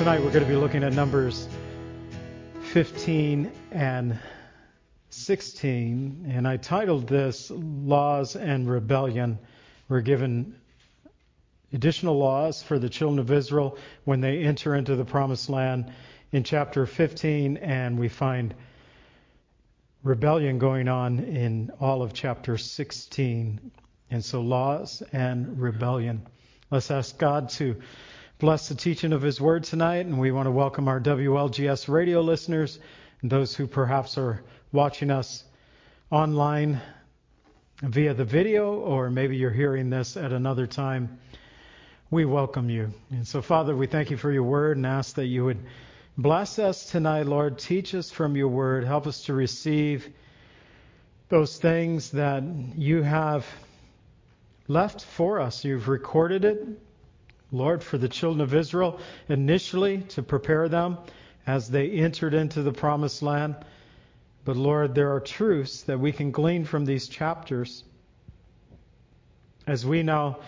tonight we're going to be looking at Numbers 15 and 16, and I titled this Laws and Rebellion. We're given additional laws for the children of Israel when they enter into the promised land in chapter 15, and we find rebellion going on in all of chapter 16. And so, laws and rebellion. Let's ask God to bless the teaching of His Word tonight, and we want to welcome our WLGS radio listeners and those who perhaps are watching us online via the video, or maybe you're hearing this at another time. We welcome you. And so, Father, we thank you for your Word and ask that you would bless us tonight, Lord. Teach us from your Word. Help us to receive those things that you have left for us. You've recorded it Lord, for the children of Israel initially to prepare them as they entered into the promised land. But Lord, there are truths that we can glean from these chapters as we now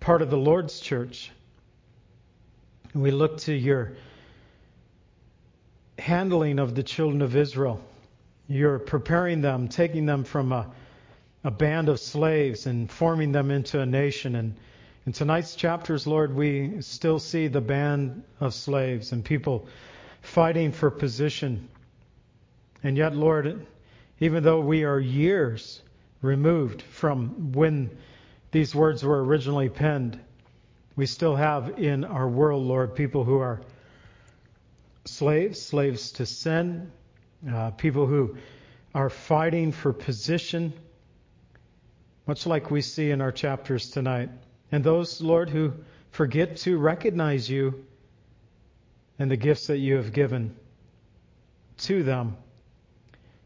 part of the Lord's church. We look to your handling of the children of Israel. You're preparing them, taking them from a, a band of slaves and forming them into a nation and in tonight's chapters, Lord, we still see the band of slaves and people fighting for position. And yet, Lord, even though we are years removed from when these words were originally penned, we still have in our world, Lord, people who are slaves, slaves to sin, uh, people who are fighting for position, much like we see in our chapters tonight. And those, Lord, who forget to recognize you and the gifts that you have given to them.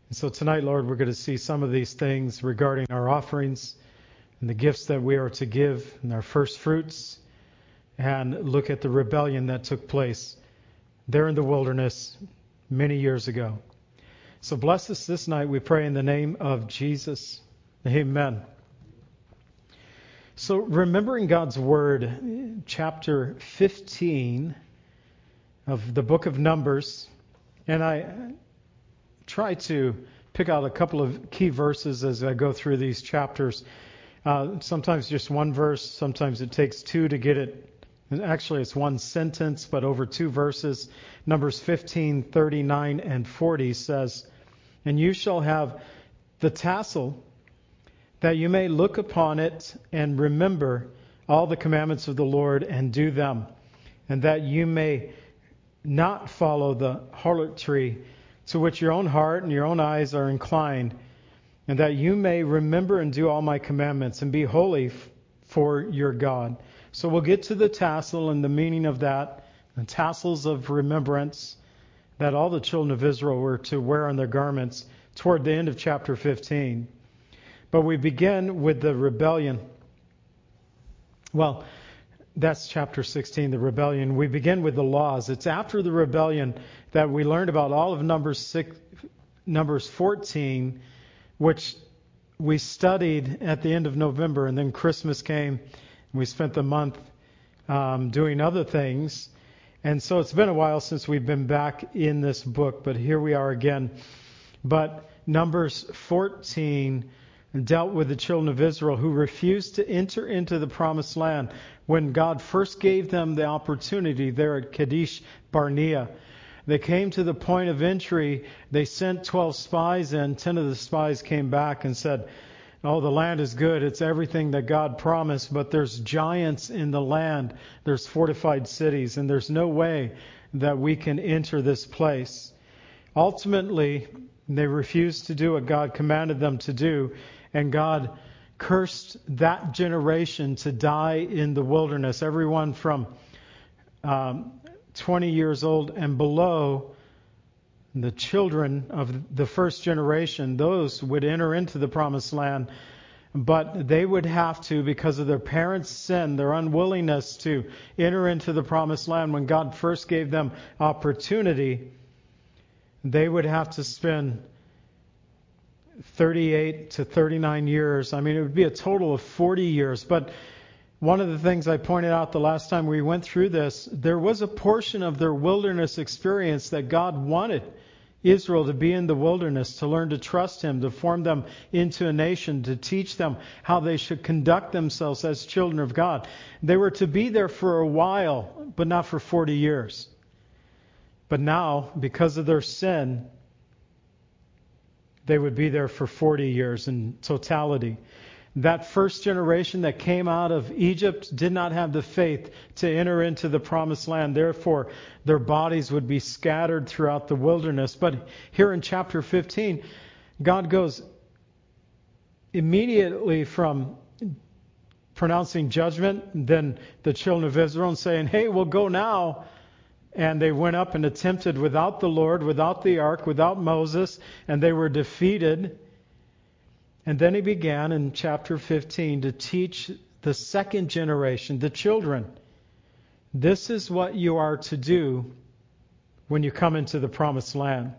And so tonight, Lord, we're going to see some of these things regarding our offerings and the gifts that we are to give and our first fruits and look at the rebellion that took place there in the wilderness many years ago. So bless us this night, we pray in the name of Jesus. Amen. So, remembering God's Word, chapter 15 of the book of Numbers, and I try to pick out a couple of key verses as I go through these chapters. Uh, sometimes just one verse, sometimes it takes two to get it. Actually, it's one sentence, but over two verses. Numbers 15, 39, and 40 says, And you shall have the tassel that you may look upon it and remember all the commandments of the Lord and do them, and that you may not follow the harlotry to which your own heart and your own eyes are inclined, and that you may remember and do all my commandments and be holy for your God. So we'll get to the tassel and the meaning of that, the tassels of remembrance that all the children of Israel were to wear on their garments toward the end of chapter 15. But we begin with the rebellion. Well, that's chapter 16, the rebellion. We begin with the laws. It's after the rebellion that we learned about all of Numbers, six, Numbers 14, which we studied at the end of November, and then Christmas came. And we spent the month um, doing other things. And so it's been a while since we've been back in this book, but here we are again. But Numbers 14 dealt with the children of Israel who refused to enter into the promised land when God first gave them the opportunity there at Kadesh Barnea. They came to the point of entry. They sent 12 spies in. 10 of the spies came back and said, Oh, the land is good. It's everything that God promised, but there's giants in the land. There's fortified cities, and there's no way that we can enter this place. Ultimately, they refused to do what God commanded them to do, and God cursed that generation to die in the wilderness. Everyone from um, 20 years old and below, the children of the first generation, those would enter into the promised land, but they would have to, because of their parents' sin, their unwillingness to enter into the promised land when God first gave them opportunity, they would have to spend 38 to 39 years. I mean, it would be a total of 40 years. But one of the things I pointed out the last time we went through this, there was a portion of their wilderness experience that God wanted Israel to be in the wilderness, to learn to trust Him, to form them into a nation, to teach them how they should conduct themselves as children of God. They were to be there for a while, but not for 40 years. But now, because of their sin, they would be there for 40 years in totality. That first generation that came out of Egypt did not have the faith to enter into the promised land. Therefore, their bodies would be scattered throughout the wilderness. But here in chapter 15, God goes immediately from pronouncing judgment, then the children of Israel and saying, Hey, we'll go now. And they went up and attempted without the Lord, without the ark, without Moses, and they were defeated. And then he began in chapter 15 to teach the second generation, the children. This is what you are to do when you come into the promised land.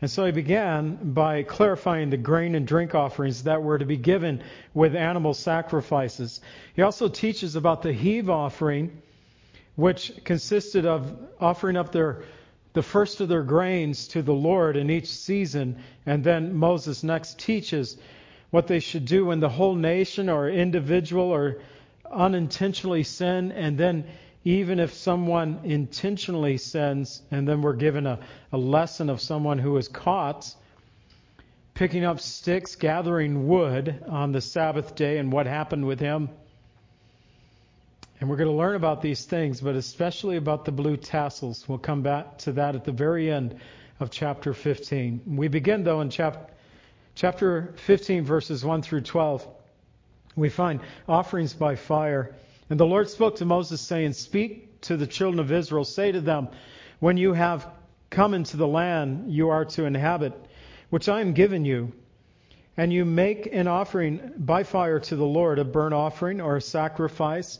And so he began by clarifying the grain and drink offerings that were to be given with animal sacrifices. He also teaches about the heave offering, which consisted of offering up their the first of their grains to the Lord in each season. And then Moses next teaches what they should do when the whole nation or individual or unintentionally sin. And then, even if someone intentionally sins, and then we're given a, a lesson of someone who was caught picking up sticks, gathering wood on the Sabbath day, and what happened with him. And we're going to learn about these things, but especially about the blue tassels. We'll come back to that at the very end of chapter 15. We begin, though, in chap- chapter 15, verses 1 through 12. We find offerings by fire. And the Lord spoke to Moses, saying, Speak to the children of Israel, say to them, When you have come into the land you are to inhabit, which I am giving you, and you make an offering by fire to the Lord, a burnt offering or a sacrifice,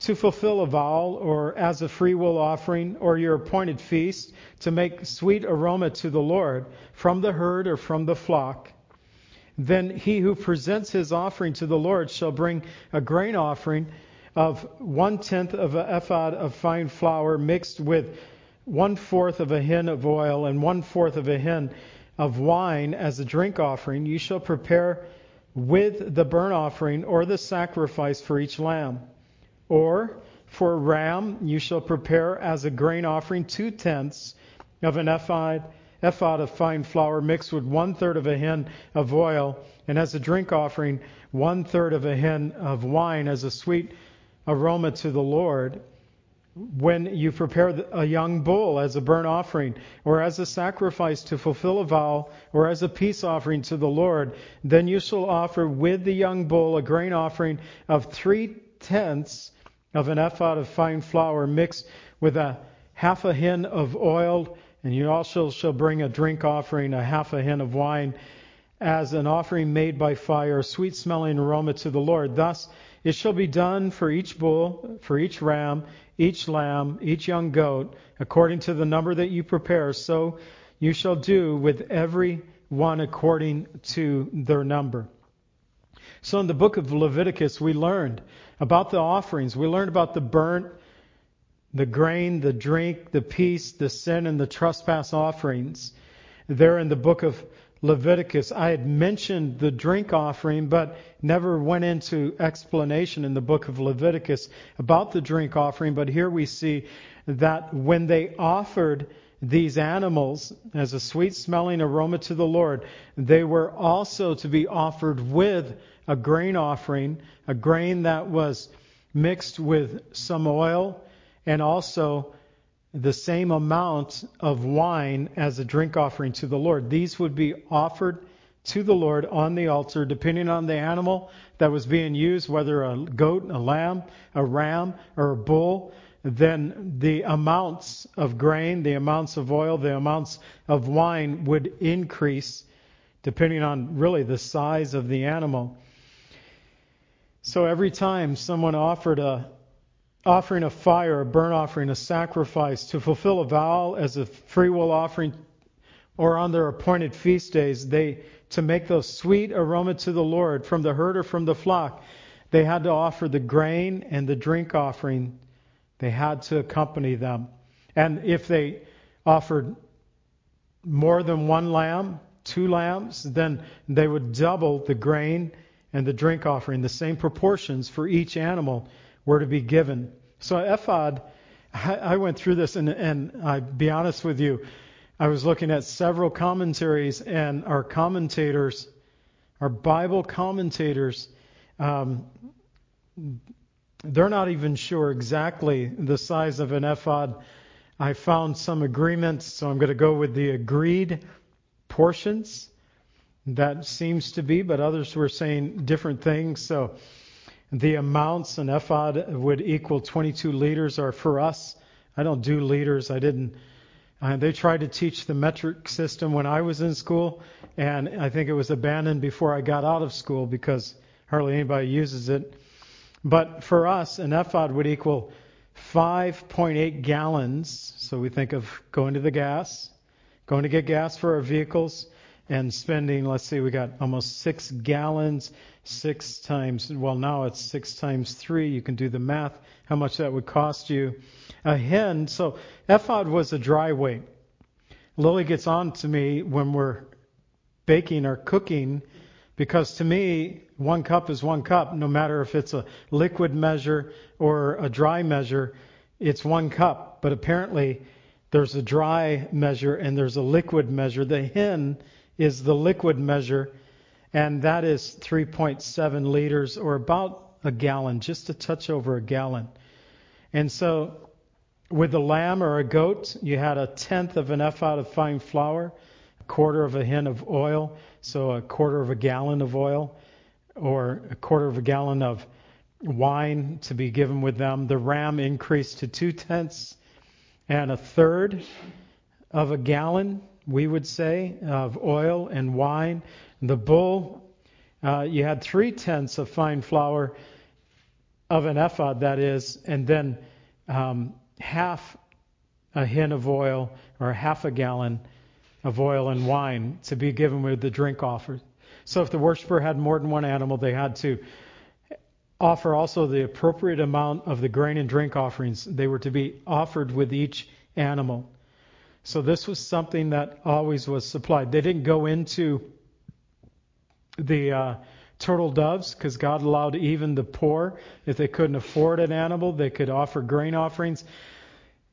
to fulfill a vow or as a freewill offering or your appointed feast to make sweet aroma to the Lord from the herd or from the flock. Then he who presents his offering to the Lord shall bring a grain offering of one tenth of an ephod of fine flour mixed with one fourth of a hin of oil and one fourth of a hin of wine as a drink offering. You shall prepare with the burnt offering or the sacrifice for each lamb. Or for a ram, you shall prepare as a grain offering two tenths of an ephod, ephod of fine flour mixed with one third of a hin of oil, and as a drink offering, one third of a hin of wine as a sweet aroma to the Lord. When you prepare a young bull as a burnt offering, or as a sacrifice to fulfill a vow, or as a peace offering to the Lord, then you shall offer with the young bull a grain offering of three tenths of an ephod of fine flour mixed with a half a hin of oil, and you also shall bring a drink offering, a half a hin of wine, as an offering made by fire, a sweet smelling aroma to the Lord. Thus it shall be done for each bull, for each ram, each lamb, each young goat, according to the number that you prepare. So you shall do with every one according to their number. So in the book of Leviticus, we learned about the offerings. We learned about the burnt, the grain, the drink, the peace, the sin, and the trespass offerings. There in the book of Leviticus, I had mentioned the drink offering, but never went into explanation in the book of Leviticus about the drink offering. But here we see that when they offered these animals as a sweet smelling aroma to the Lord, they were also to be offered with a grain offering, a grain that was mixed with some oil and also the same amount of wine as a drink offering to the Lord. These would be offered to the Lord on the altar, depending on the animal that was being used, whether a goat, a lamb, a ram, or a bull. Then the amounts of grain, the amounts of oil, the amounts of wine would increase depending on really the size of the animal. So every time someone offered a offering a fire, a burnt offering, a sacrifice to fulfill a vow as a free will offering, or on their appointed feast days, they to make those sweet aroma to the Lord from the herd or from the flock, they had to offer the grain and the drink offering. They had to accompany them. And if they offered more than one lamb, two lambs, then they would double the grain and the drink offering. The same proportions for each animal were to be given. So ephod, I went through this, and, and I'll be honest with you, I was looking at several commentaries, and our commentators, our Bible commentators, um, they're not even sure exactly the size of an ephod. I found some agreements, so I'm going to go with the agreed portions. That seems to be, but others were saying different things. So the amounts an ephod would equal 22 liters are for us. I don't do liters. I didn't. Uh, they tried to teach the metric system when I was in school, and I think it was abandoned before I got out of school because hardly anybody uses it. But for us, an ephod would equal 5.8 gallons. So we think of going to the gas, going to get gas for our vehicles, and spending, let's see, we got almost six gallons, six times, well, now it's six times three. You can do the math, how much that would cost you. A hen, so ephod was a dry weight. Lily gets on to me when we're baking or cooking because to me, one cup is one cup, no matter if it's a liquid measure or a dry measure, it's one cup. But apparently, there's a dry measure and there's a liquid measure. The hin is the liquid measure, and that is 3.7 liters or about a gallon, just a touch over a gallon. And so, with a lamb or a goat, you had a tenth of an ephah of fine flour, a quarter of a hin of oil, so a quarter of a gallon of oil, or a quarter of a gallon of wine to be given with them. The ram increased to two tenths and a third of a gallon we would say, of oil and wine. The bull, uh, you had three tenths of fine flour of an ephod, that is, and then um, half a hin of oil or half a gallon of oil and wine to be given with the drink offered. So if the worshiper had more than one animal, they had to offer also the appropriate amount of the grain and drink offerings. They were to be offered with each animal. So this was something that always was supplied. They didn't go into the uh, turtle doves because God allowed even the poor, if they couldn't afford an animal, they could offer grain offerings.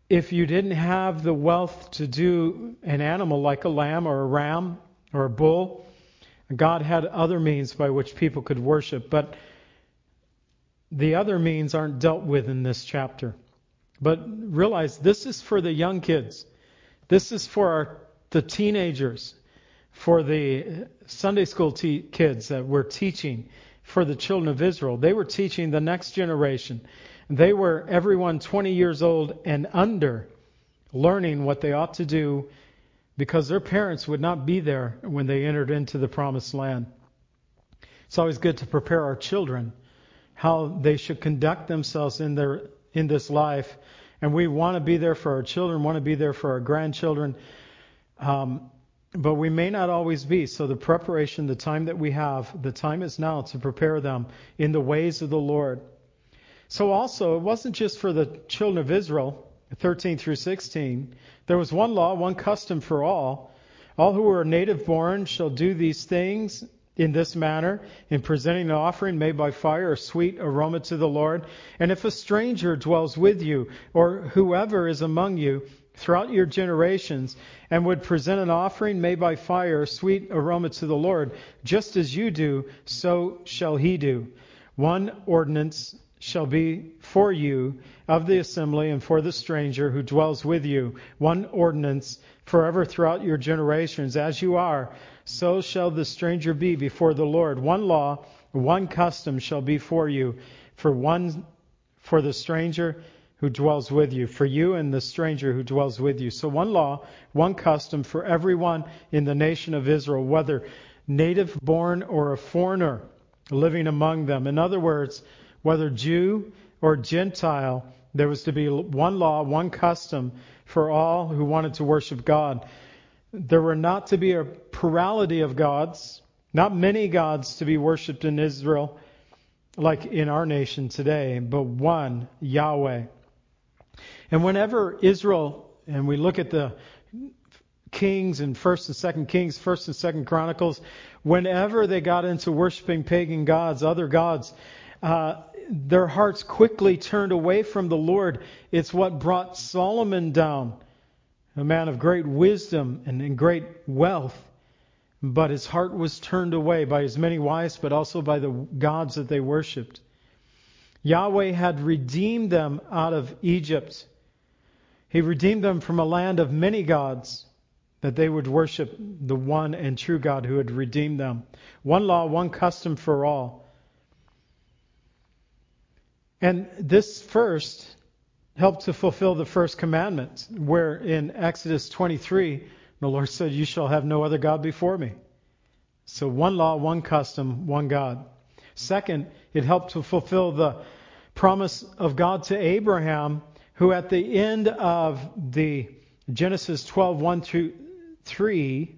If you didn't have the wealth to do an animal like a lamb or a ram or a bull, God had other means by which people could worship. But the other means aren't dealt with in this chapter. But realize this is for the young kids. This is for our, the teenagers, for the Sunday school te- kids that we're teaching, for the children of Israel. They were teaching the next generation. They were everyone 20 years old and under, learning what they ought to do because their parents would not be there when they entered into the promised land. It's always good to prepare our children how they should conduct themselves in their in this life and we want to be there for our children, want to be there for our grandchildren. Um, but we may not always be. So the preparation, the time that we have, the time is now to prepare them in the ways of the Lord. So also, it wasn't just for the children of Israel, 13 through 16. There was one law, one custom for all. All who are native born shall do these things, in this manner in presenting an offering made by fire, a sweet aroma to the Lord. And if a stranger dwells with you, or whoever is among you, throughout your generations, and would present an offering made by fire, a sweet aroma to the Lord, just as you do, so shall he do. One ordinance shall be for you of the assembly and for the stranger who dwells with you. One ordinance forever throughout your generations, as you are so shall the stranger be before the Lord. One law, one custom shall be for you, for one for the stranger who dwells with you, for you and the stranger who dwells with you. So one law, one custom for everyone in the nation of Israel, whether native born or a foreigner living among them. In other words, whether Jew or Gentile, there was to be one law, one custom for all who wanted to worship God. There were not to be a plurality of gods, not many gods to be worshipped in Israel. like in our nation today, but one, Yahweh. And whenever Israel, and we look at the Kings and First and Second Kings, First and Second Chronicles, whenever they got into worshiping pagan gods, other gods, uh, their hearts quickly turned away from the Lord. It's what brought Solomon down, a man of great wisdom and, and great wealth. But his heart was turned away by his many wives, but also by the gods that they worshipped. Yahweh had redeemed them out of Egypt. He redeemed them from a land of many gods that they would worship the one and true God who had redeemed them. One law, one custom for all. And this first helped to fulfill the first commandment, where in Exodus 23, the Lord said, You shall have no other God before me. So one law, one custom, one God. Second, it helped to fulfill the promise of God to Abraham, who at the end of the Genesis 12, 1 through 3,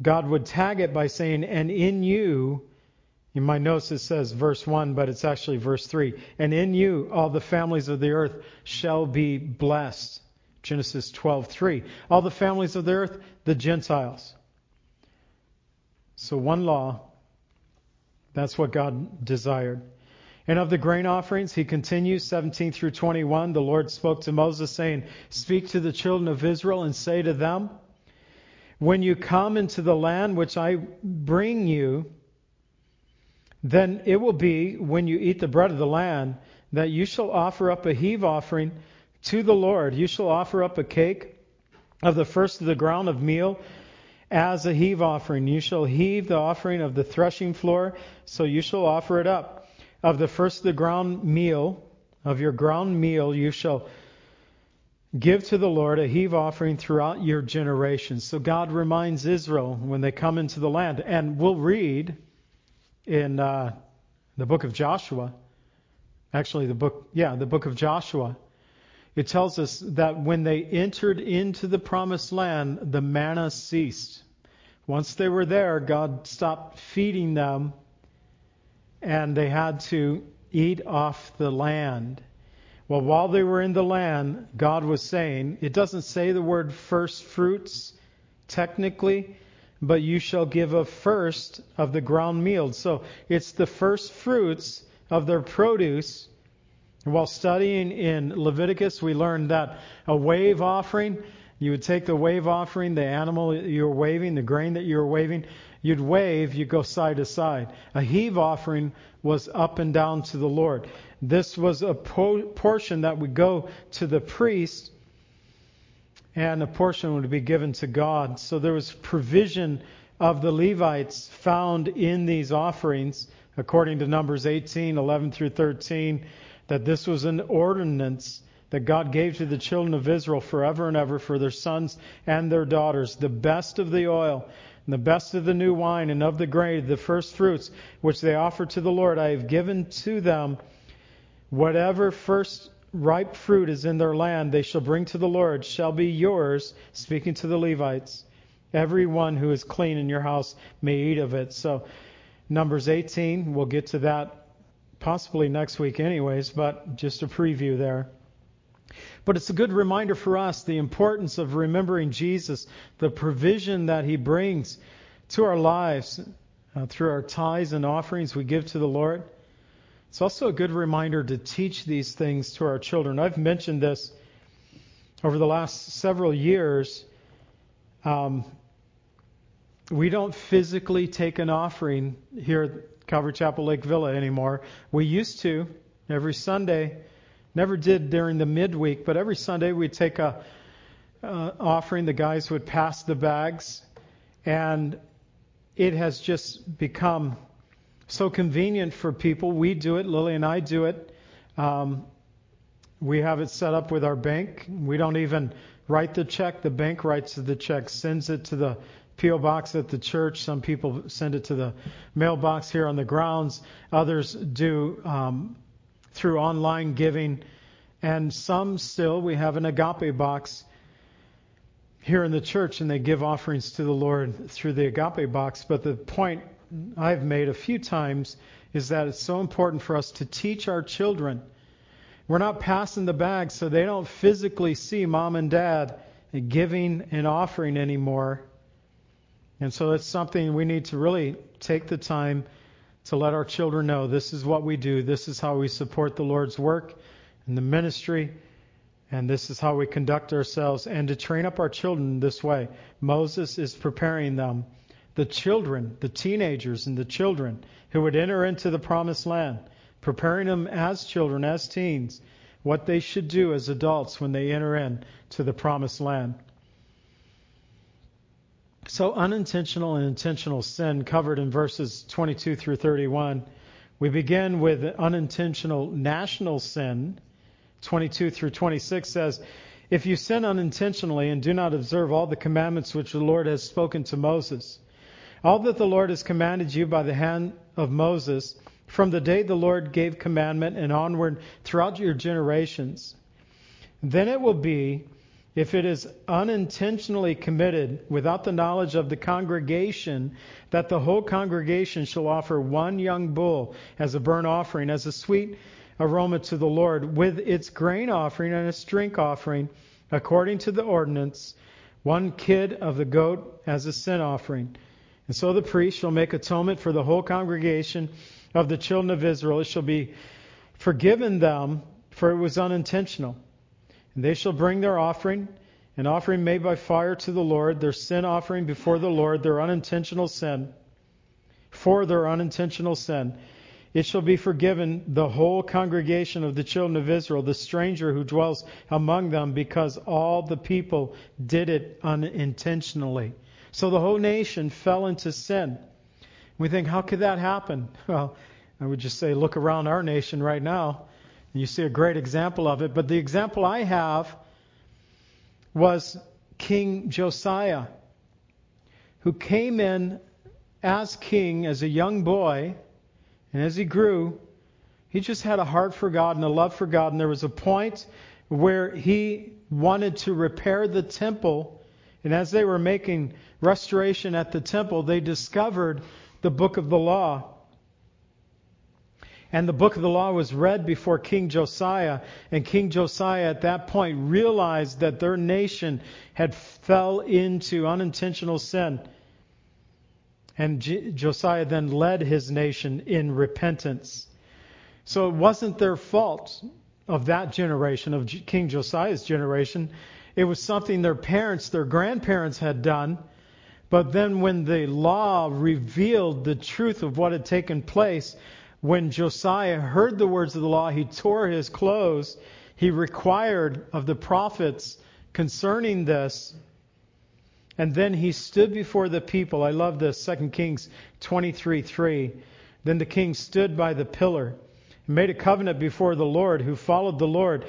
God would tag it by saying, And in you, in my notes it says verse 1, but it's actually verse 3. And in you all the families of the earth shall be blessed. Genesis 12:3. All the families of the earth, the Gentiles. So one law, that's what God desired. And of the grain offerings, he continues 17 through 21. The Lord spoke to Moses, saying, Speak to the children of Israel and say to them, When you come into the land which I bring you, then it will be, when you eat the bread of the land, that you shall offer up a heave offering to the Lord. You shall offer up a cake of the first of the ground of meal as a heave offering. You shall heave the offering of the threshing floor, so you shall offer it up of the first of the ground meal, of your ground meal, you shall give to the Lord a heave offering throughout your generations. So God reminds Israel when they come into the land. And we'll read in uh, the book of Joshua, actually, the book, yeah, the book of Joshua. It tells us that when they entered into the promised land, the manna ceased. Once they were there, God stopped feeding them and they had to eat off the land. Well, while they were in the land, God was saying, it doesn't say the word first fruits technically, but you shall give a first of the ground meal. So it's the first fruits of their produce. While studying in Leviticus, we learned that a wave offering, you would take the wave offering, the animal you're waving, the grain that you're waving, You'd wave, you'd go side to side. A heave offering was up and down to the Lord. This was a po- portion that would go to the priest, and a portion would be given to God. So there was provision of the Levites found in these offerings, according to Numbers 18, 11 through 13, that this was an ordinance that God gave to the children of Israel forever and ever for their sons and their daughters, the best of the oil and the best of the new wine and of the grain, the first fruits which they offer to the Lord, I have given to them. Whatever first ripe fruit is in their land, they shall bring to the Lord, shall be yours, speaking to the Levites. Everyone who is clean in your house may eat of it. So, Numbers 18, we'll get to that possibly next week, anyways, but just a preview there. But it's a good reminder for us the importance of remembering Jesus, the provision that he brings to our lives uh, through our tithes and offerings we give to the Lord. It's also a good reminder to teach these things to our children. I've mentioned this over the last several years. Um, we don't physically take an offering here at Calvary Chapel Lake Villa anymore. We used to every Sunday Never did during the midweek, but every Sunday we'd take a uh, offering. The guys would pass the bags, and it has just become so convenient for people. We do it. Lily and I do it. Um, we have it set up with our bank. We don't even write the check. The bank writes the check, sends it to the P.O. box at the church. Some people send it to the mailbox here on the grounds. Others do um, through online giving, and some still, we have an agape box here in the church, and they give offerings to the Lord through the agape box. But the point I've made a few times is that it's so important for us to teach our children. We're not passing the bag so they don't physically see mom and dad giving and offering anymore. And so it's something we need to really take the time to let our children know this is what we do, this is how we support the Lord's work and the ministry, and this is how we conduct ourselves, and to train up our children this way. Moses is preparing them, the children, the teenagers and the children who would enter into the promised land, preparing them as children, as teens, what they should do as adults when they enter in to the promised land. So, unintentional and intentional sin covered in verses 22 through 31. We begin with unintentional national sin. 22 through 26 says, If you sin unintentionally and do not observe all the commandments which the Lord has spoken to Moses, all that the Lord has commanded you by the hand of Moses, from the day the Lord gave commandment and onward throughout your generations, then it will be if it is unintentionally committed without the knowledge of the congregation, that the whole congregation shall offer one young bull as a burnt offering, as a sweet aroma to the Lord, with its grain offering and its drink offering, according to the ordinance, one kid of the goat as a sin offering. And so the priest shall make atonement for the whole congregation of the children of Israel. It shall be forgiven them, for it was unintentional. And they shall bring their offering, an offering made by fire to the Lord, their sin offering before the Lord, their unintentional sin, for their unintentional sin. It shall be forgiven the whole congregation of the children of Israel, the stranger who dwells among them, because all the people did it unintentionally. So the whole nation fell into sin. We think, how could that happen? Well, I would just say, look around our nation right now. And you see a great example of it. But the example I have was King Josiah, who came in as king as a young boy, and as he grew, he just had a heart for God and a love for God. And there was a point where he wanted to repair the temple. And as they were making restoration at the temple, they discovered the book of the law. And the book of the law was read before King Josiah. And King Josiah at that point realized that their nation had fell into unintentional sin. And J- Josiah then led his nation in repentance. So it wasn't their fault of that generation, of King Josiah's generation. It was something their parents, their grandparents had done. But then when the law revealed the truth of what had taken place, when Josiah heard the words of the law, he tore his clothes. He required of the prophets concerning this. And then he stood before the people. I love this, 2 Kings 23:3. Then the king stood by the pillar and made a covenant before the Lord, who followed the Lord.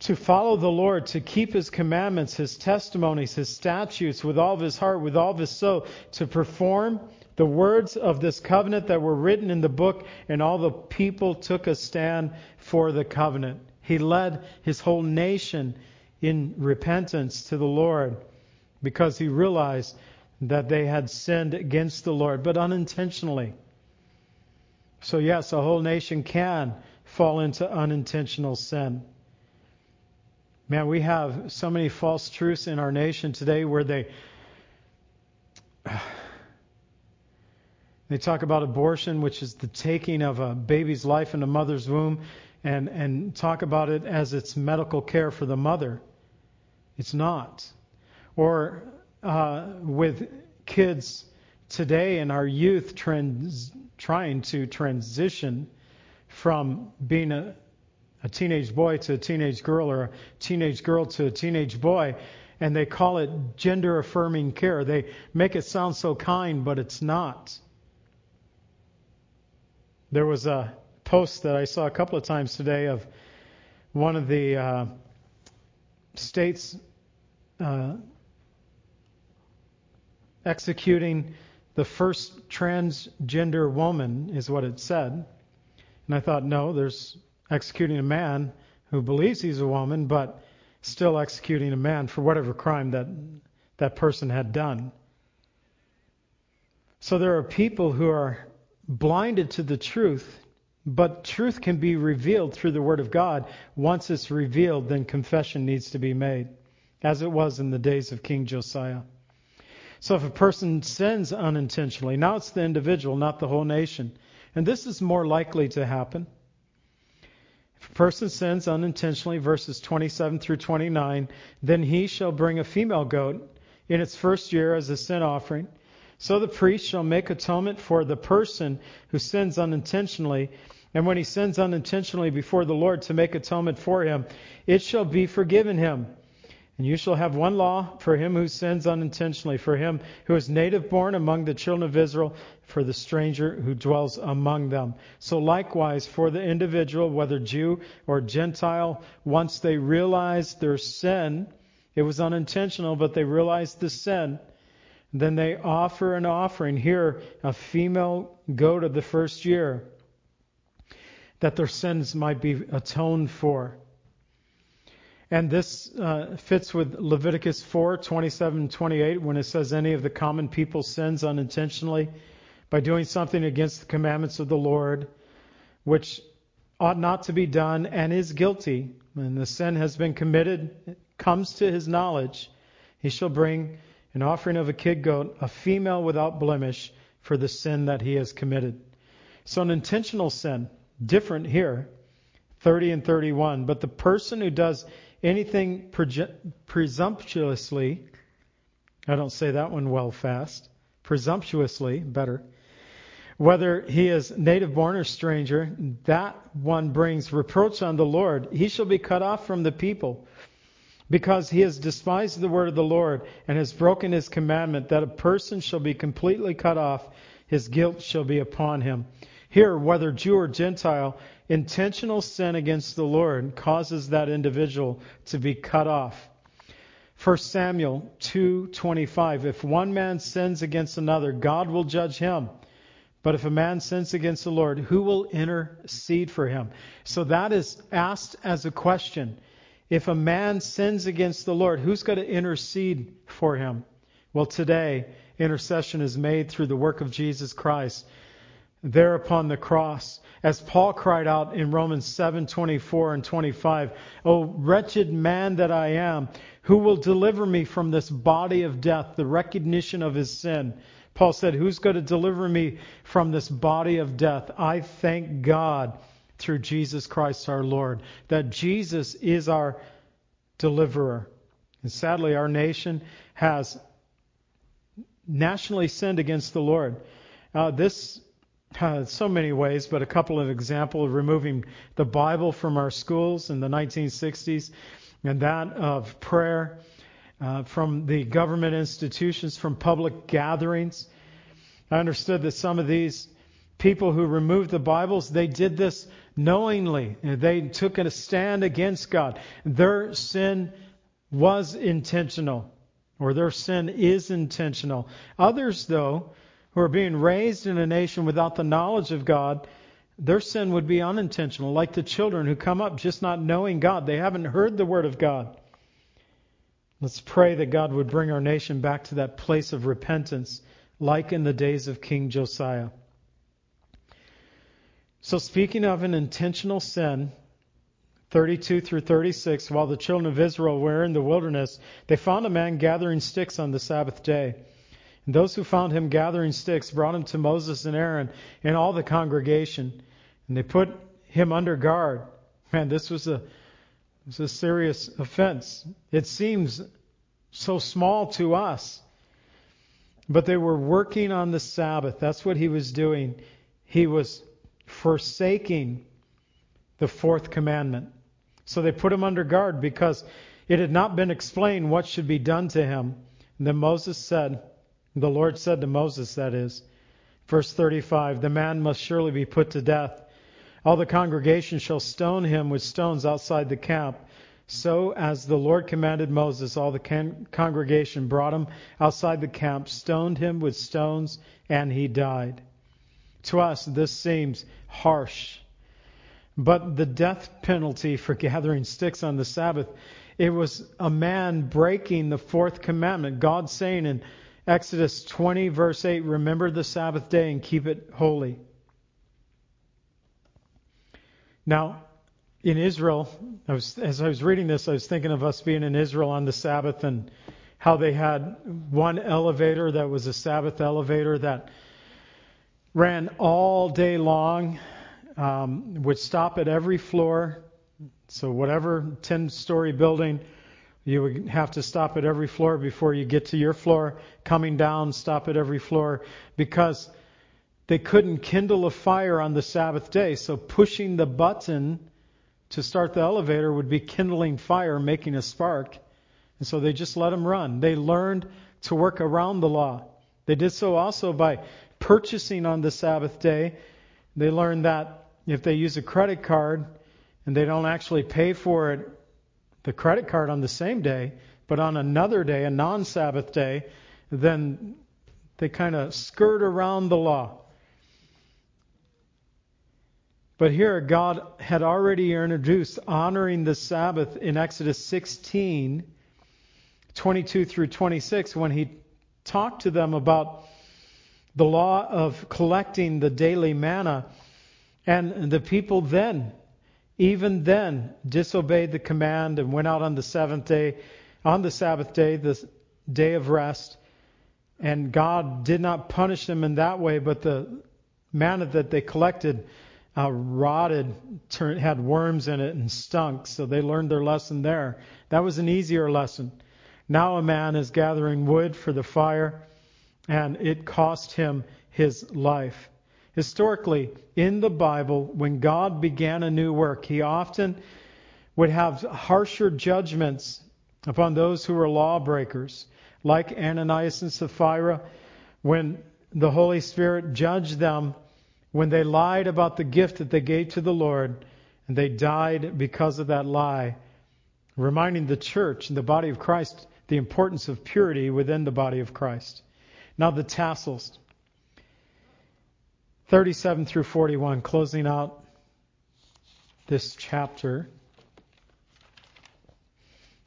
To follow the Lord, to keep his commandments, his testimonies, his statutes with all of his heart, with all of his soul, to perform the words of this covenant that were written in the book, and all the people took a stand for the covenant. He led his whole nation in repentance to the Lord because he realized that they had sinned against the Lord, but unintentionally. So, yes, a whole nation can fall into unintentional sin. Man, we have so many false truths in our nation today where they They talk about abortion, which is the taking of a baby's life in a mother's womb, and, and talk about it as it's medical care for the mother. It's not. Or uh, with kids today and our youth trans, trying to transition from being a, a teenage boy to a teenage girl or a teenage girl to a teenage boy, and they call it gender affirming care. They make it sound so kind, but it's not. There was a post that I saw a couple of times today of one of the uh, states uh, executing the first transgender woman, is what it said. And I thought, no, there's executing a man who believes he's a woman, but still executing a man for whatever crime that that person had done. So there are people who are blinded to the truth, but truth can be revealed through the Word of God. Once it's revealed, then confession needs to be made, as it was in the days of King Josiah. So if a person sins unintentionally, now it's the individual, not the whole nation. And this is more likely to happen. If a person sins unintentionally, verses 27 through 29, then he shall bring a female goat in its first year as a sin offering. So the priest shall make atonement for the person who sins unintentionally. And when he sins unintentionally before the Lord to make atonement for him, it shall be forgiven him. And you shall have one law for him who sins unintentionally, for him who is native born among the children of Israel, for the stranger who dwells among them. So likewise, for the individual, whether Jew or Gentile, once they realize their sin, it was unintentional, but they realized the sin, then they offer an offering. Here, a female goat of the first year, that their sins might be atoned for. And this uh, fits with Leviticus 4 27 28 when it says, Any of the common people sins unintentionally by doing something against the commandments of the Lord, which ought not to be done and is guilty, and the sin has been committed, comes to his knowledge, he shall bring an offering of a kid goat, a female without blemish, for the sin that he has committed. So, an intentional sin, different here, 30 and 31. But the person who does anything presumptuously, I don't say that one well fast, presumptuously, better, whether he is native born or stranger, that one brings reproach on the Lord. He shall be cut off from the people because he has despised the word of the Lord and has broken his commandment that a person shall be completely cut off. His guilt shall be upon him. Here, whether Jew or Gentile, intentional sin against the Lord causes that individual to be cut off. 1 Samuel 2:25 If one man sins against another God will judge him. But if a man sins against the Lord who will intercede for him? So that is asked as a question. If a man sins against the Lord who's going to intercede for him? Well today intercession is made through the work of Jesus Christ there upon the cross. As Paul cried out in Romans 7:24 and 25, "O wretched man that I am, who will deliver me from this body of death, the recognition of his sin?" Paul said, "Who's going to deliver me from this body of death?" I thank God through Jesus Christ our Lord that Jesus is our deliverer. And sadly, our nation has nationally sinned against the Lord. Uh, this uh, so many ways, but a couple of examples of removing the Bible from our schools in the 1960s, and that of prayer uh, from the government institutions, from public gatherings. I understood that some of these people who removed the Bibles, they did this knowingly. They took a stand against God. Their sin was intentional, or their sin is intentional. Others, though, who are being raised in a nation without the knowledge of God, their sin would be unintentional, like the children who come up just not knowing God. They haven't heard the Word of God. Let's pray that God would bring our nation back to that place of repentance, like in the days of King Josiah. So, speaking of an intentional sin, 32 through 36, while the children of Israel were in the wilderness, they found a man gathering sticks on the Sabbath day. And those who found him gathering sticks brought him to Moses and Aaron and all the congregation, and they put him under guard. Man, this was a, was a serious offense. It seems so small to us. But they were working on the Sabbath. That's what he was doing. He was forsaking the fourth commandment. So they put him under guard because it had not been explained what should be done to him. And then Moses said, the Lord said to Moses, that is, verse 35, the man must surely be put to death. All the congregation shall stone him with stones outside the camp. So, as the Lord commanded Moses, all the con- congregation brought him outside the camp, stoned him with stones, and he died. To us, this seems harsh. But the death penalty for gathering sticks on the Sabbath, it was a man breaking the fourth commandment. God saying in Exodus 20, verse 8 Remember the Sabbath day and keep it holy. Now, in Israel, I was, as I was reading this, I was thinking of us being in Israel on the Sabbath and how they had one elevator that was a Sabbath elevator that ran all day long, um, would stop at every floor. So, whatever 10 story building you would have to stop at every floor before you get to your floor. Coming down, stop at every floor because they couldn't kindle a fire on the Sabbath day. So, pushing the button to start the elevator would be kindling fire, making a spark. And so they just let them run. They learned to work around the law. They did so also by purchasing on the Sabbath day. They learned that if they use a credit card and they don't actually pay for it, the credit card on the same day, but on another day, a non Sabbath day, then they kind of skirt around the law. But here, God had already introduced honoring the Sabbath in Exodus 16, 22 through 26, when he talked to them about the law of collecting the daily manna. And the people then, even then, disobeyed the command and went out on the seventh day, on the Sabbath day, the day of rest. And God did not punish them in that way, but the manna that they collected uh, rotted, turned, had worms in it, and stunk. So they learned their lesson there. That was an easier lesson. Now a man is gathering wood for the fire, and it cost him his life. Historically, in the Bible, when God began a new work, he often would have harsher judgments upon those who were lawbreakers, like Ananias and Sapphira, when the Holy Spirit judged them when they lied about the gift that they gave to the Lord, and they died because of that lie, reminding the church and the body of Christ the importance of purity within the body of Christ. Now, the tassels. 37 through 41, closing out this chapter.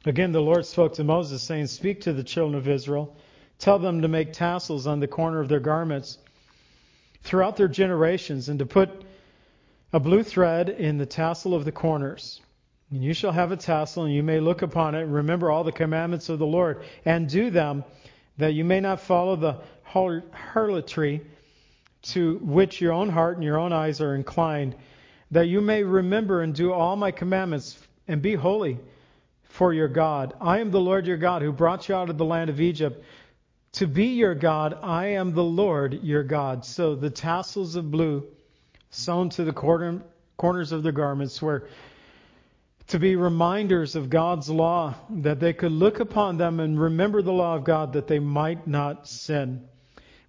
Again, the Lord spoke to Moses, saying, Speak to the children of Israel. Tell them to make tassels on the corner of their garments throughout their generations, and to put a blue thread in the tassel of the corners. And you shall have a tassel, and you may look upon it, and remember all the commandments of the Lord, and do them, that you may not follow the harlotry to which your own heart and your own eyes are inclined, that you may remember and do all my commandments, and be holy for your God. I am the Lord your God, who brought you out of the land of Egypt to be your God, I am the Lord your God. So the tassels of blue sewn to the corner, corners of their garments were to be reminders of God's law, that they could look upon them and remember the law of God that they might not sin.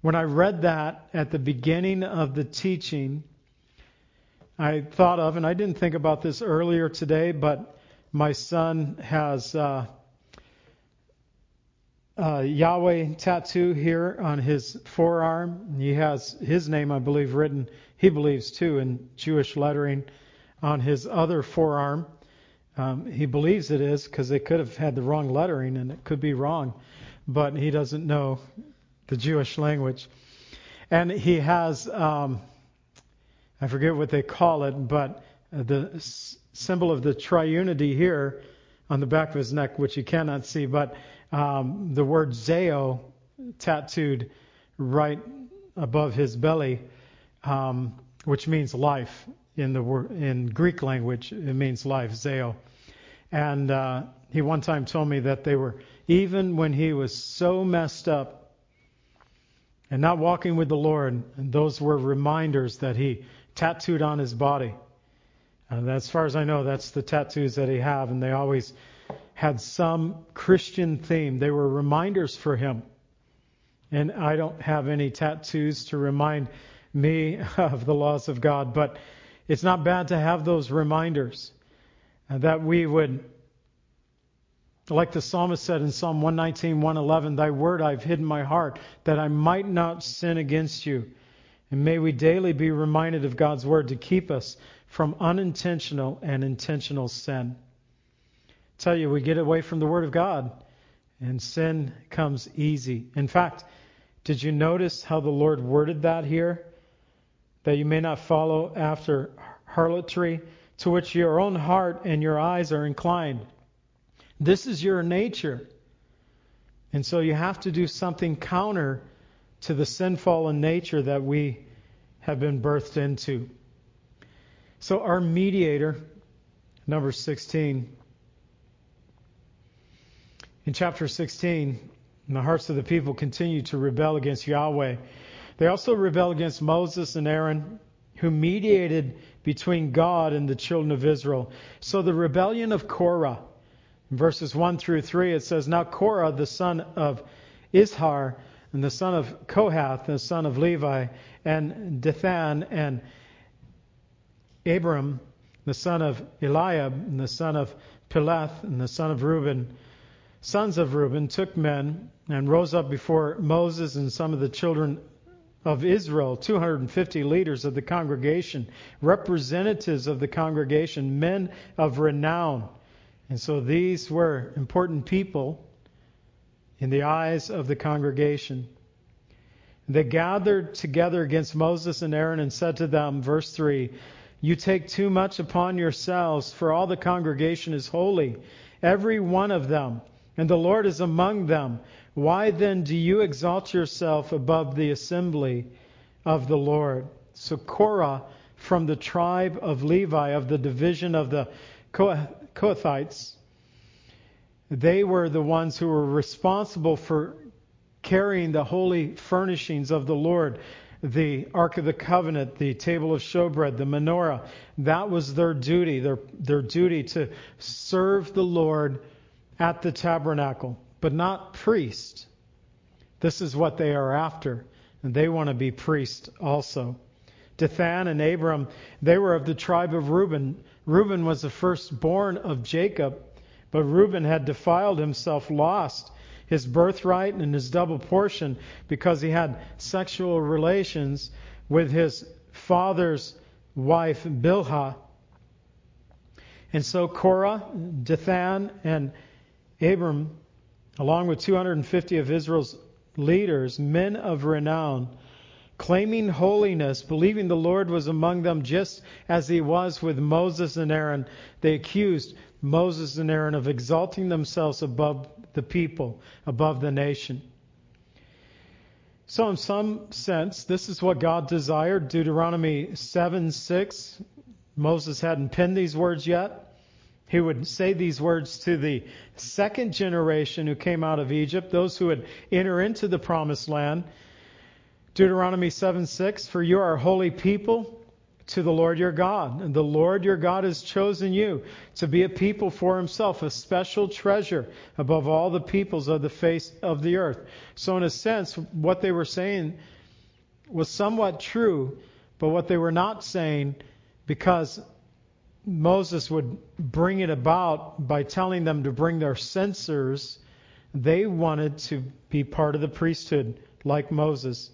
When I read that at the beginning of the teaching, I thought of, and I didn't think about this earlier today, but my son has. Uh, uh, Yahweh tattoo here on his forearm. He has his name, I believe, written, he believes too, in Jewish lettering on his other forearm. Um, he believes it is because they could have had the wrong lettering and it could be wrong, but he doesn't know the Jewish language. And he has, um, I forget what they call it, but the symbol of the triunity here on the back of his neck, which you cannot see, but um, the word Zeo tattooed right above his belly, um, which means life in the in Greek language. It means life, Zeo. And uh, he one time told me that they were even when he was so messed up and not walking with the Lord, and those were reminders that he tattooed on his body. And as far as I know, that's the tattoos that he have, and they always had some Christian theme. They were reminders for him. And I don't have any tattoos to remind me of the laws of God, but it's not bad to have those reminders that we would, like the psalmist said in Psalm 119, 111, Thy word I've hidden my heart, that I might not sin against you. And may we daily be reminded of God's word to keep us from unintentional and intentional sin tell you, we get away from the Word of God and sin comes easy. In fact, did you notice how the Lord worded that here? That you may not follow after harlotry to which your own heart and your eyes are inclined. This is your nature. And so you have to do something counter to the sinful nature that we have been birthed into. So, our mediator, number 16. In chapter 16, the hearts of the people continue to rebel against Yahweh. They also rebel against Moses and Aaron, who mediated between God and the children of Israel. So the rebellion of Korah, in verses 1 through 3, it says, Now Korah, the son of Izhar, and the son of Kohath, the son of Levi, and Dathan, and Abiram, the son of Eliab, and the son of Peleth, and the son of Reuben, sons of Reuben, took men and rose up before Moses and some of the children of Israel, 250 leaders of the congregation, representatives of the congregation, men of renown. And so these were important people in the eyes of the congregation. They gathered together against Moses and Aaron and said to them, verse 3, You take too much upon yourselves, for all the congregation is holy, every one of them, and the Lord is among them. Why then do you exalt yourself above the assembly of the Lord? So Korah, from the tribe of Levi, of the division of the Kohathites, they were the ones who were responsible for carrying the holy furnishings of the Lord the Ark of the Covenant, the table of showbread, the menorah. That was their duty, their, their duty to serve the Lord at the tabernacle but not priest. This is what they are after, and they want to be priest also. Dathan and Abram, they were of the tribe of Reuben. Reuben was the firstborn of Jacob, but Reuben had defiled himself, lost his birthright and his double portion because he had sexual relations with his father's wife, Bilhah. And so Korah, Dathan, and Abram along with 250 of Israel's leaders, men of renown, claiming holiness, believing the Lord was among them just as he was with Moses and Aaron, they accused Moses and Aaron of exalting themselves above the people, above the nation. So, in some sense, this is what God desired. Deuteronomy 7 6. Moses hadn't penned these words yet. He would say these words to the second generation who came out of Egypt, those who would enter into the promised land. Deuteronomy 7 6, For you are a holy people to the Lord your God. And the Lord your God has chosen you to be a people for himself, a special treasure above all the peoples of the face of the earth. So, in a sense, what they were saying was somewhat true, but what they were not saying, because Moses would bring it about by telling them to bring their censers. They wanted to be part of the priesthood, like Moses,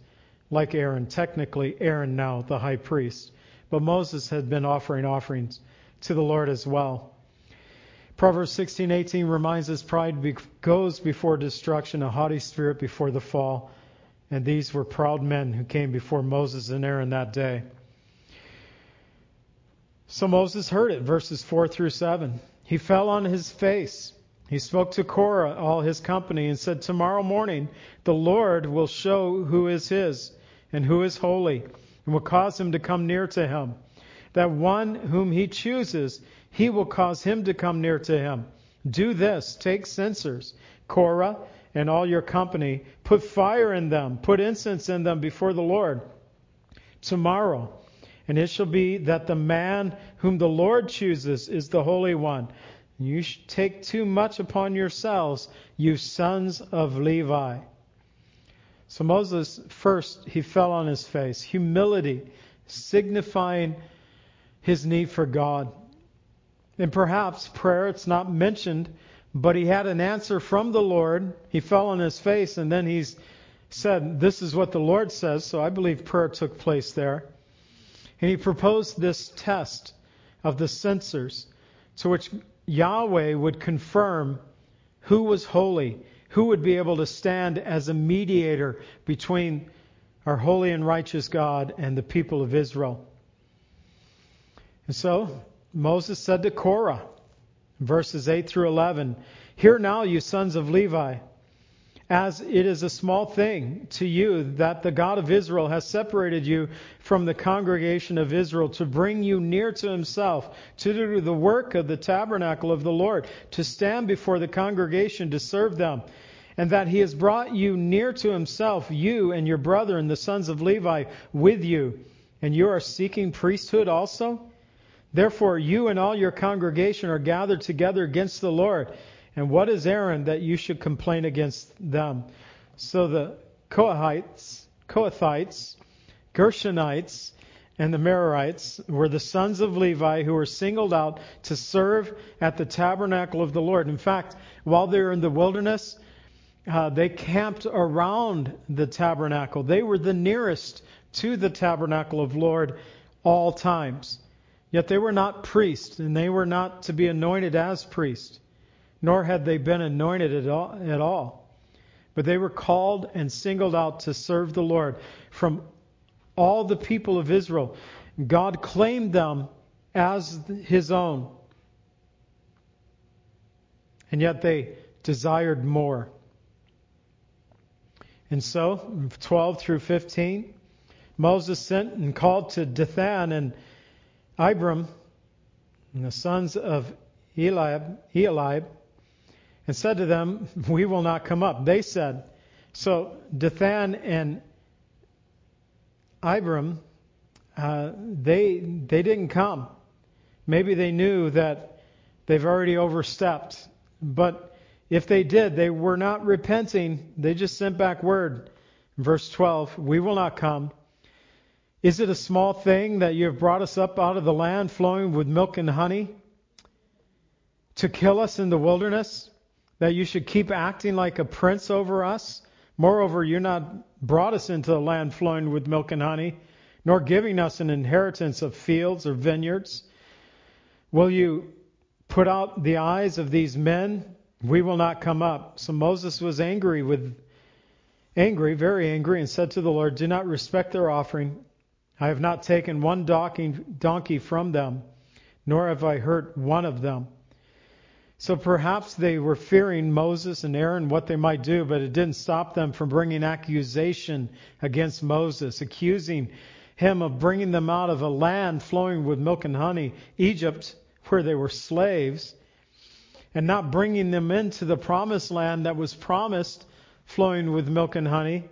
like Aaron. Technically, Aaron now, the high priest. But Moses had been offering offerings to the Lord as well. Proverbs 16:18 reminds us pride goes before destruction, a haughty spirit before the fall. And these were proud men who came before Moses and Aaron that day. So Moses heard it, verses 4 through 7. He fell on his face. He spoke to Korah, all his company, and said, Tomorrow morning the Lord will show who is his and who is holy, and will cause him to come near to him. That one whom he chooses, he will cause him to come near to him. Do this take censers, Korah, and all your company, put fire in them, put incense in them before the Lord. Tomorrow, and it shall be that the man whom the Lord chooses is the Holy One. You take too much upon yourselves, you sons of Levi. So Moses, first, he fell on his face. Humility, signifying his need for God. And perhaps prayer, it's not mentioned, but he had an answer from the Lord. He fell on his face, and then he said, This is what the Lord says. So I believe prayer took place there. And he proposed this test of the censers to which Yahweh would confirm who was holy, who would be able to stand as a mediator between our holy and righteous God and the people of Israel. And so Moses said to Korah, verses 8 through 11, Hear now, you sons of Levi, as it is a small thing to you that the God of Israel has separated you from the congregation of Israel to bring you near to himself, to do the work of the tabernacle of the Lord, to stand before the congregation to serve them, and that he has brought you near to himself, you and your brethren, the sons of Levi, with you, and you are seeking priesthood also? Therefore, you and all your congregation are gathered together against the Lord. And what is Aaron that you should complain against them? So the Kohathites, Kohathites, Gershonites, and the Merarites were the sons of Levi who were singled out to serve at the tabernacle of the Lord. In fact, while they were in the wilderness, uh, they camped around the tabernacle. They were the nearest to the tabernacle of the Lord all times. Yet they were not priests, and they were not to be anointed as priests nor had they been anointed at all, at all. But they were called and singled out to serve the Lord from all the people of Israel. God claimed them as his own. And yet they desired more. And so, 12 through 15, Moses sent and called to Dathan and Abiram, and the sons of Eliab, Eliab and said to them, We will not come up. They said, so Dathan and Abiram, uh, they they didn't come. Maybe they knew that they've already overstepped, but if they did, they were not repenting. They just sent back word. Verse 12, we will not come. Is it a small thing that you have brought us up out of the land flowing with milk and honey to kill us in the wilderness? That you should keep acting like a prince over us? Moreover, you're not brought us into the land flowing with milk and honey, nor giving us an inheritance of fields or vineyards. Will you put out the eyes of these men? We will not come up. So Moses was angry with angry, very angry, and said to the Lord, Do not respect their offering. I have not taken one donkey from them, nor have I hurt one of them. So perhaps they were fearing Moses and Aaron, what they might do, but it didn't stop them from bringing accusation against Moses, accusing him of bringing them out of a land flowing with milk and honey, Egypt, where they were slaves, and not bringing them into the promised land that was promised flowing with milk and honey.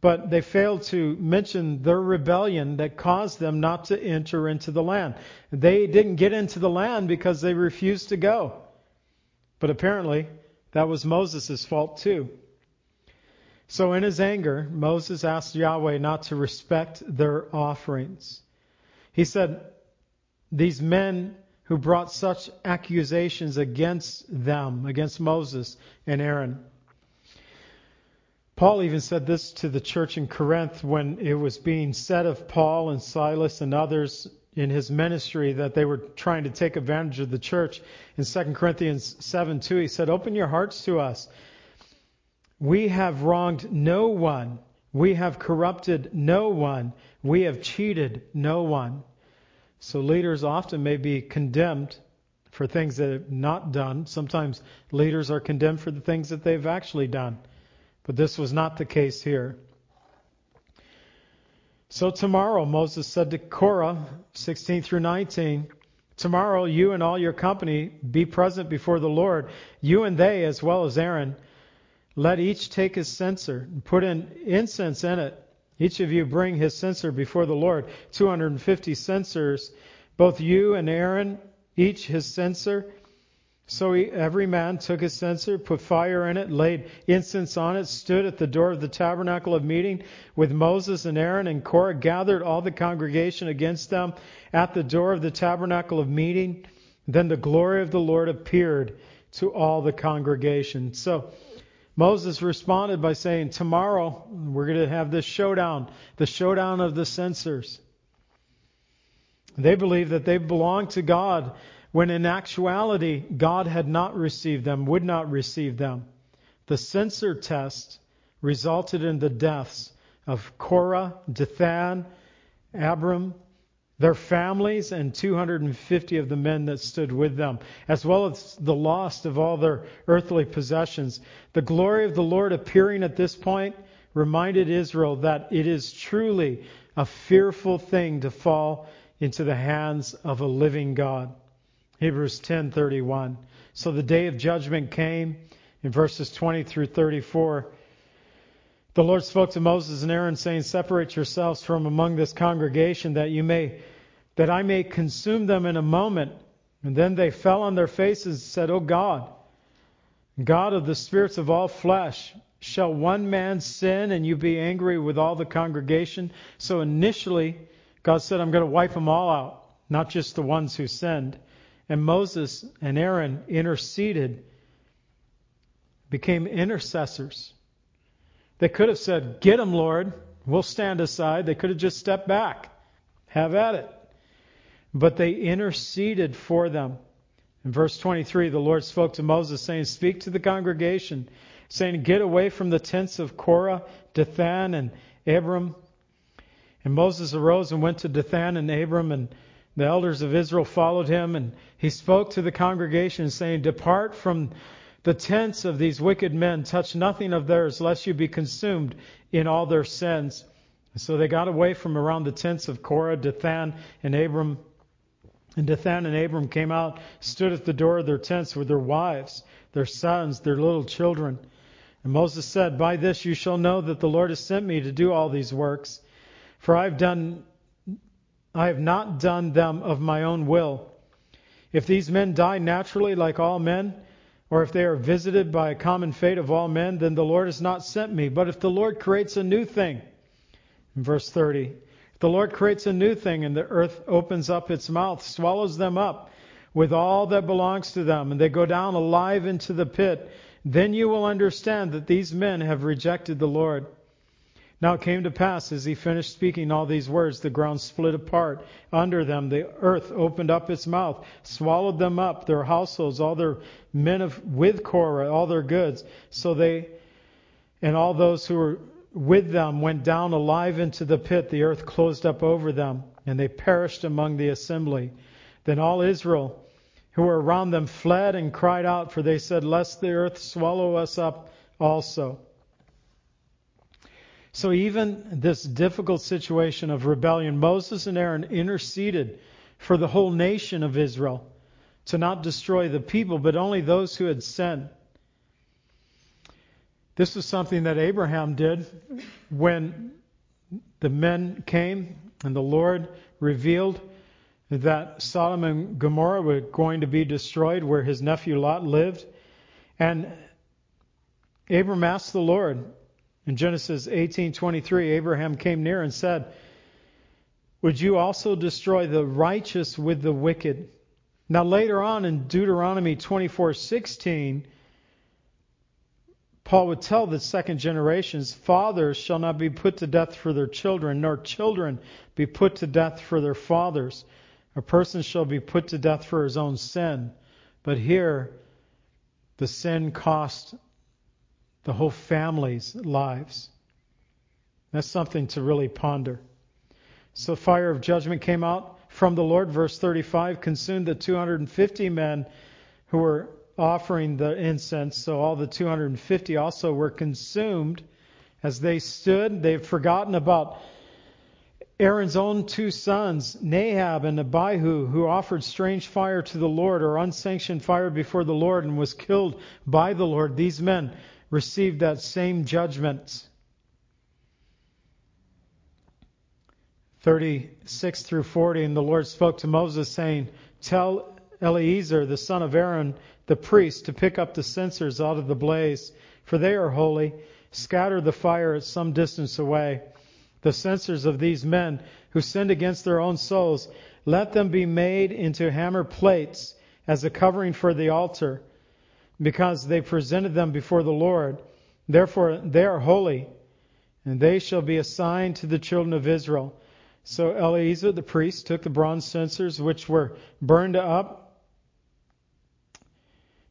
But they failed to mention their rebellion that caused them not to enter into the land. They didn't get into the land because they refused to go. But apparently, that was Moses' fault too. So, in his anger, Moses asked Yahweh not to respect their offerings. He said, These men who brought such accusations against them, against Moses and Aaron. Paul even said this to the church in Corinth when it was being said of Paul and Silas and others in his ministry that they were trying to take advantage of the church. In 2 Corinthians 7 2, he said, Open your hearts to us. We have wronged no one. We have corrupted no one. We have cheated no one. So leaders often may be condemned for things that have not done. Sometimes leaders are condemned for the things that they've actually done. But this was not the case here. So tomorrow, Moses said to Korah, 16 through 19, Tomorrow you and all your company be present before the Lord, you and they as well as Aaron. Let each take his censer and put in incense in it. Each of you bring his censer before the Lord, 250 censers, both you and Aaron, each his censer. So he, every man took his censer, put fire in it, laid incense on it, stood at the door of the tabernacle of meeting with Moses and Aaron and Korah, gathered all the congregation against them at the door of the tabernacle of meeting. Then the glory of the Lord appeared to all the congregation. So Moses responded by saying, Tomorrow we're going to have this showdown, the showdown of the censers. They believe that they belong to God when in actuality, God had not received them, would not receive them. The censer test resulted in the deaths of Korah, Dathan, Abram, their families, and 250 of the men that stood with them, as well as the loss of all their earthly possessions. The glory of the Lord appearing at this point reminded Israel that it is truly a fearful thing to fall into the hands of a living God. Hebrews 10:31. So the day of judgment came in verses 20 through 34. The Lord spoke to Moses and Aaron saying, "Separate yourselves from among this congregation that you may that I may consume them in a moment." And then they fell on their faces and said, "O God, God of the spirits of all flesh, shall one man sin and you be angry with all the congregation?" So initially, God said, "I'm going to wipe them all out, not just the ones who sinned." And Moses and Aaron interceded, became intercessors. They could have said, Get them, Lord. We'll stand aside. They could have just stepped back. Have at it. But they interceded for them. In verse 23, the Lord spoke to Moses, saying, Speak to the congregation, saying, Get away from the tents of Korah, Dathan, and Abiram. And Moses arose and went to Dathan and Abiram, and the elders of Israel followed him, and he spoke to the congregation, saying, Depart from the tents of these wicked men, touch nothing of theirs, lest you be consumed in all their sins. So they got away from around the tents of Korah, Dathan, and Abram. And Dathan and Abram came out, stood at the door of their tents with their wives, their sons, their little children. And Moses said, By this you shall know that the Lord has sent me to do all these works. For I have done I have not done them of my own will. If these men die naturally like all men, or if they are visited by a common fate of all men, then the Lord has not sent me. But if the Lord creates a new thing, in verse 30, if the Lord creates a new thing and the earth opens up its mouth, swallows them up with all that belongs to them, and they go down alive into the pit, then you will understand that these men have rejected the Lord. Now it came to pass, as he finished speaking all these words, the ground split apart under them. The earth opened up its mouth, swallowed them up, their households, all their men of with Korah, all their goods. So they and all those who were with them went down alive into the pit. The earth closed up over them, and they perished among the assembly. Then all Israel who were around them fled and cried out, for they said, Lest the earth swallow us up also. So even this difficult situation of rebellion, Moses and Aaron interceded for the whole nation of Israel to not destroy the people, but only those who had sinned. This was something that Abraham did when the men came and the Lord revealed that Sodom and Gomorrah were going to be destroyed where his nephew Lot lived. And Abram asked the Lord, in Genesis 18:23, Abraham came near and said, "Would you also destroy the righteous with the wicked?" Now later on in Deuteronomy 24:16, Paul would tell the second generations, fathers shall not be put to death for their children, nor children be put to death for their fathers. A person shall be put to death for his own sin. But here, the sin cost the whole family's lives. That's something to really ponder. So fire of judgment came out from the Lord, verse 35, consumed the 250 men who were offering the incense. So all the 250 also were consumed as they stood. They've forgotten about Aaron's own two sons, Nadab and Abihu, who offered strange fire to the Lord or unsanctioned fire before the Lord and was killed by the Lord. These men received that same judgment. 36 through 40, and the Lord spoke to Moses, saying, Tell Eleazar, the son of Aaron, the priest, to pick up the censers out of the blaze, for they are holy. Scatter the fire at some distance away. The censers of these men who sinned against their own souls, let them be made into hammer plates as a covering for the altar because they presented them before the Lord. Therefore, they are holy, and they shall be assigned to the children of Israel. So Eleazar the priest took the bronze censers which were burned up,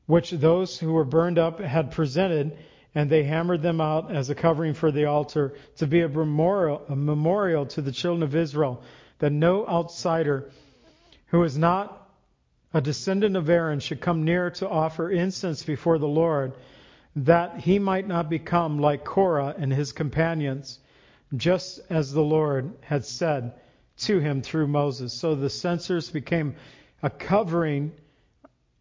which those who were burned up had presented, and they hammered them out as a covering for the altar to be a memorial, a memorial to the children of Israel that no outsider who is not a descendant of Aaron should come near to offer incense before the Lord, that he might not become like Korah and his companions, just as the Lord had said to him through Moses. So the censers became a covering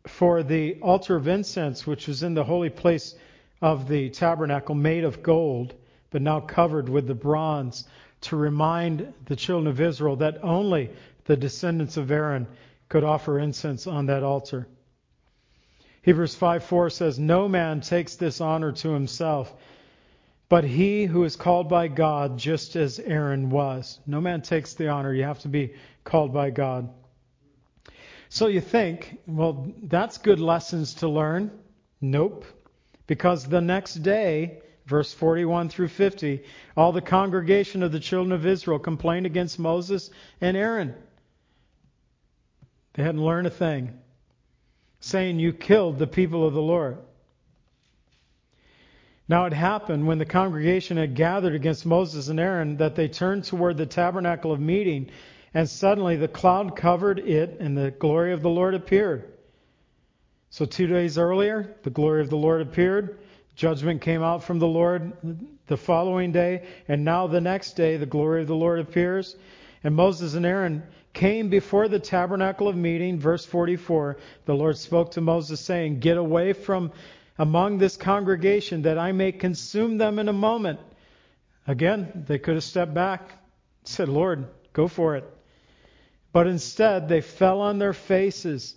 for the altar of incense, which was in the holy place of the tabernacle, made of gold, but now covered with the bronze, to remind the children of Israel that only the descendants of Aaron could offer incense on that altar. Hebrews 5:4 says, No man takes this honor to himself, but he who is called by God, just as Aaron was. No man takes the honor. You have to be called by God. So you think, well, that's good lessons to learn. Nope. Because the next day, verse 41 through 50, all the congregation of the children of Israel complained against Moses and Aaron. They hadn't learned a thing, saying, You killed the people of the Lord. Now it happened when the congregation had gathered against Moses and Aaron that they turned toward the tabernacle of meeting and suddenly the cloud covered it, and the glory of the Lord appeared. So, two days earlier, the glory of the Lord appeared. Judgment came out from the Lord the following day, and now the next day, the glory of the Lord appears. And Moses and Aaron came before the tabernacle of meeting. Verse 44 The Lord spoke to Moses, saying, Get away from among this congregation, that I may consume them in a moment. Again, they could have stepped back, said, Lord, go for it. But instead, they fell on their faces.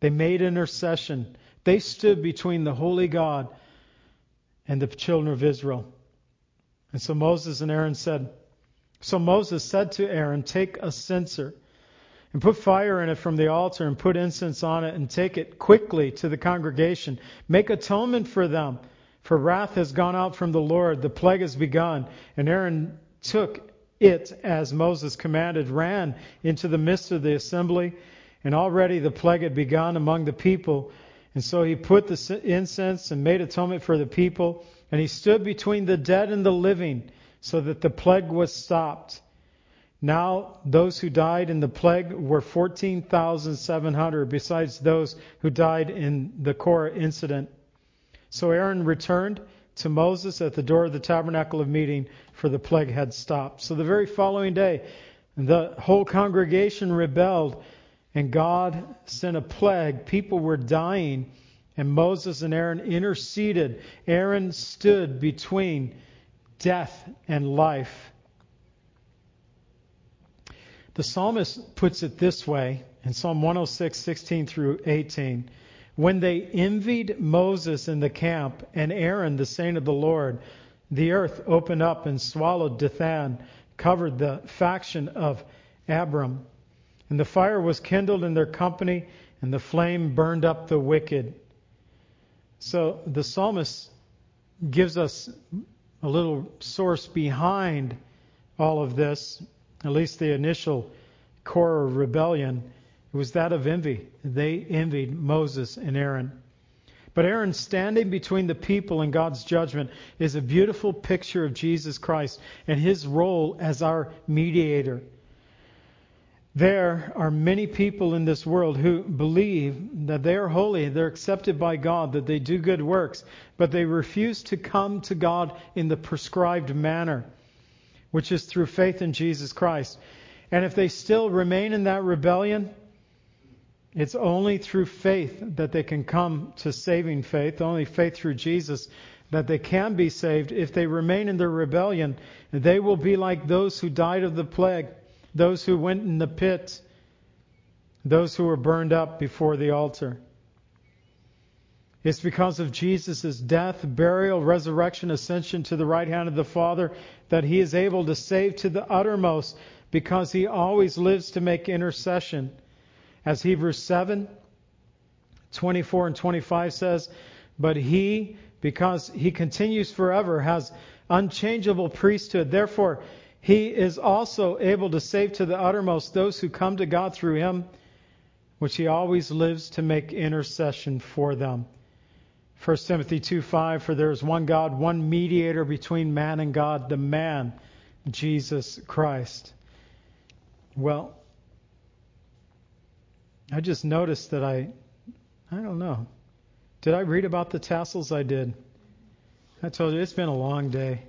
They made intercession. They stood between the holy God and the children of Israel. And so Moses and Aaron said, So Moses said to Aaron, Take a censer and put fire in it from the altar and put incense on it and take it quickly to the congregation. Make atonement for them, for wrath has gone out from the Lord. The plague has begun. And Aaron took it, as Moses commanded, ran into the midst of the assembly, and already the plague had begun among the people. And so he put the incense and made atonement for the people, and he stood between the dead and the living, so that the plague was stopped. Now, those who died in the plague were 14,700, besides those who died in the Korah incident. So Aaron returned to Moses at the door of the tabernacle of meeting, for the plague had stopped. So the very following day, the whole congregation rebelled, and God sent a plague. People were dying, and Moses and Aaron interceded. Aaron stood between death and life. The psalmist puts it this way in Psalm 106, 16 through 18. When they envied Moses in the camp and Aaron, the saint of the Lord, the earth opened up and swallowed Dathan, covered the faction of Abram. And the fire was kindled in their company, and the flame burned up the wicked. So the psalmist gives us a little source behind all of this, at least the initial core of rebellion. Was that of envy. They envied Moses and Aaron. But Aaron standing between the people and God's judgment is a beautiful picture of Jesus Christ and his role as our mediator. There are many people in this world who believe that they are holy, they're accepted by God, that they do good works, but they refuse to come to God in the prescribed manner, which is through faith in Jesus Christ. And if they still remain in that rebellion, it's only through faith that they can come to saving faith, only faith through Jesus that they can be saved. If they remain in their rebellion, they will be like those who died of the plague, those who went in the pit, those who were burned up before the altar. It's because of Jesus' death, burial, resurrection, ascension to the right hand of the Father that he is able to save to the uttermost because he always lives to make intercession. As Hebrews 7 24 and 25 says, But he, because he continues forever, has unchangeable priesthood. Therefore, he is also able to save to the uttermost those who come to God through him, which he always lives to make intercession for them. 1 Timothy 2:5 For there is one God, one mediator between man and God, the man, Jesus Christ. Well, I just noticed that I, I don't know. Did I read about the tassels? I did. I told you it's been a long day.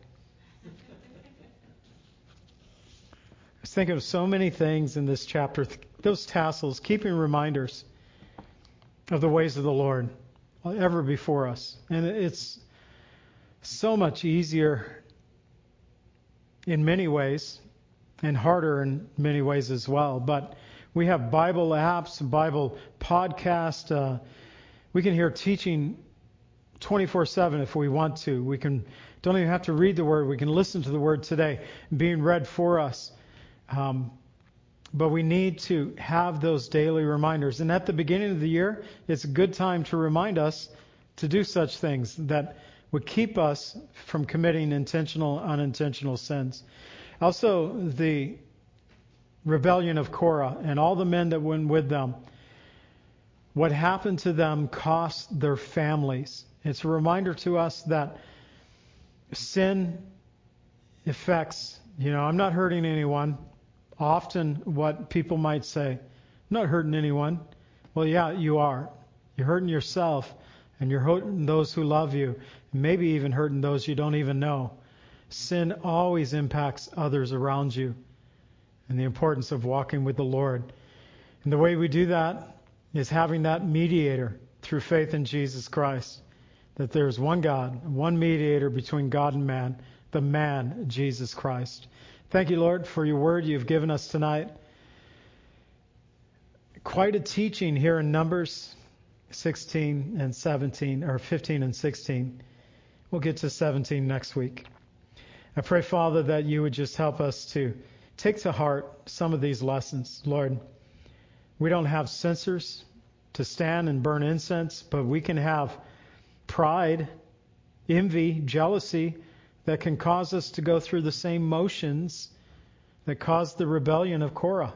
Thinking of so many things in this chapter. Those tassels, keeping reminders of the ways of the Lord ever before us. And it's so much easier in many ways and harder in many ways as well. But we have Bible apps, Bible podcast. Uh, we can hear teaching 24/7 if we want to. We can don't even have to read the word. We can listen to the word today being read for us. Um, but we need to have those daily reminders. And at the beginning of the year, it's a good time to remind us to do such things that would keep us from committing intentional, unintentional sins. Also, the rebellion of Korah and all the men that went with them. What happened to them cost their families. It's a reminder to us that sin affects, you know, I'm not hurting anyone. Often, what people might say, not hurting anyone. Well, yeah, you are. You're hurting yourself, and you're hurting those who love you, maybe even hurting those you don't even know. Sin always impacts others around you, and the importance of walking with the Lord. And the way we do that is having that mediator through faith in Jesus Christ. That there's one God, one mediator between God and man, the man, Jesus Christ. Thank you, Lord, for your word you've given us tonight. Quite a teaching here in Numbers 16 and 17, or 15 and 16. We'll get to 17 next week. I pray, Father, that you would just help us to take to heart some of these lessons. Lord, we don't have censers to stand and burn incense, but we can have pride, envy, jealousy that can cause us to go through the same motions that caused the rebellion of Korah.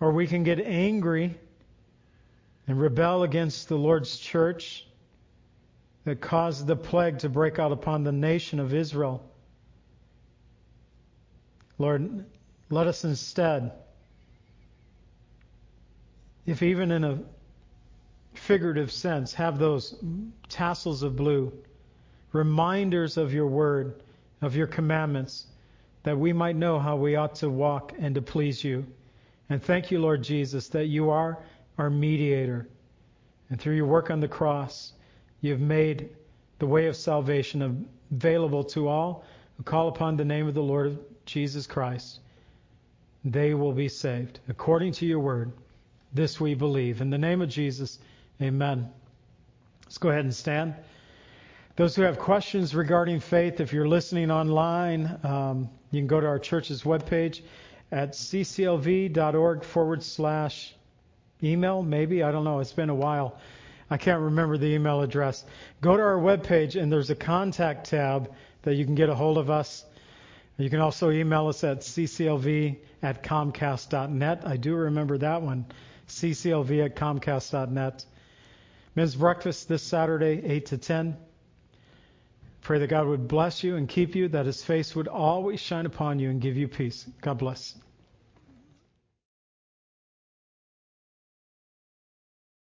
Or we can get angry and rebel against the Lord's church that caused the plague to break out upon the nation of Israel. Lord, let us instead, if even in a figurative sense, have those tassels of blue, reminders of your word, of your commandments, that we might know how we ought to walk and to please you. And thank you, Lord Jesus, that you are our mediator. And through your work on the cross, you've made the way of salvation available to all who call upon the name of the Lord Jesus Christ. They will be saved according to your word. This we believe. In the name of Jesus, amen. Let's go ahead and stand. Those who have questions regarding faith, if you're listening online, um, you can go to our church's webpage at cclv.org forward slash email, maybe. I don't know. It's been a while. I can't remember the email address. Go to our webpage and there's a contact tab that you can get a hold of us. You can also email us at cclv at comcast.net. I do remember that one. cclv at comcast.net. Men's breakfast this Saturday, 8 to 10. Pray that God would bless you and keep you, that his face would always shine upon you and give you peace. God bless.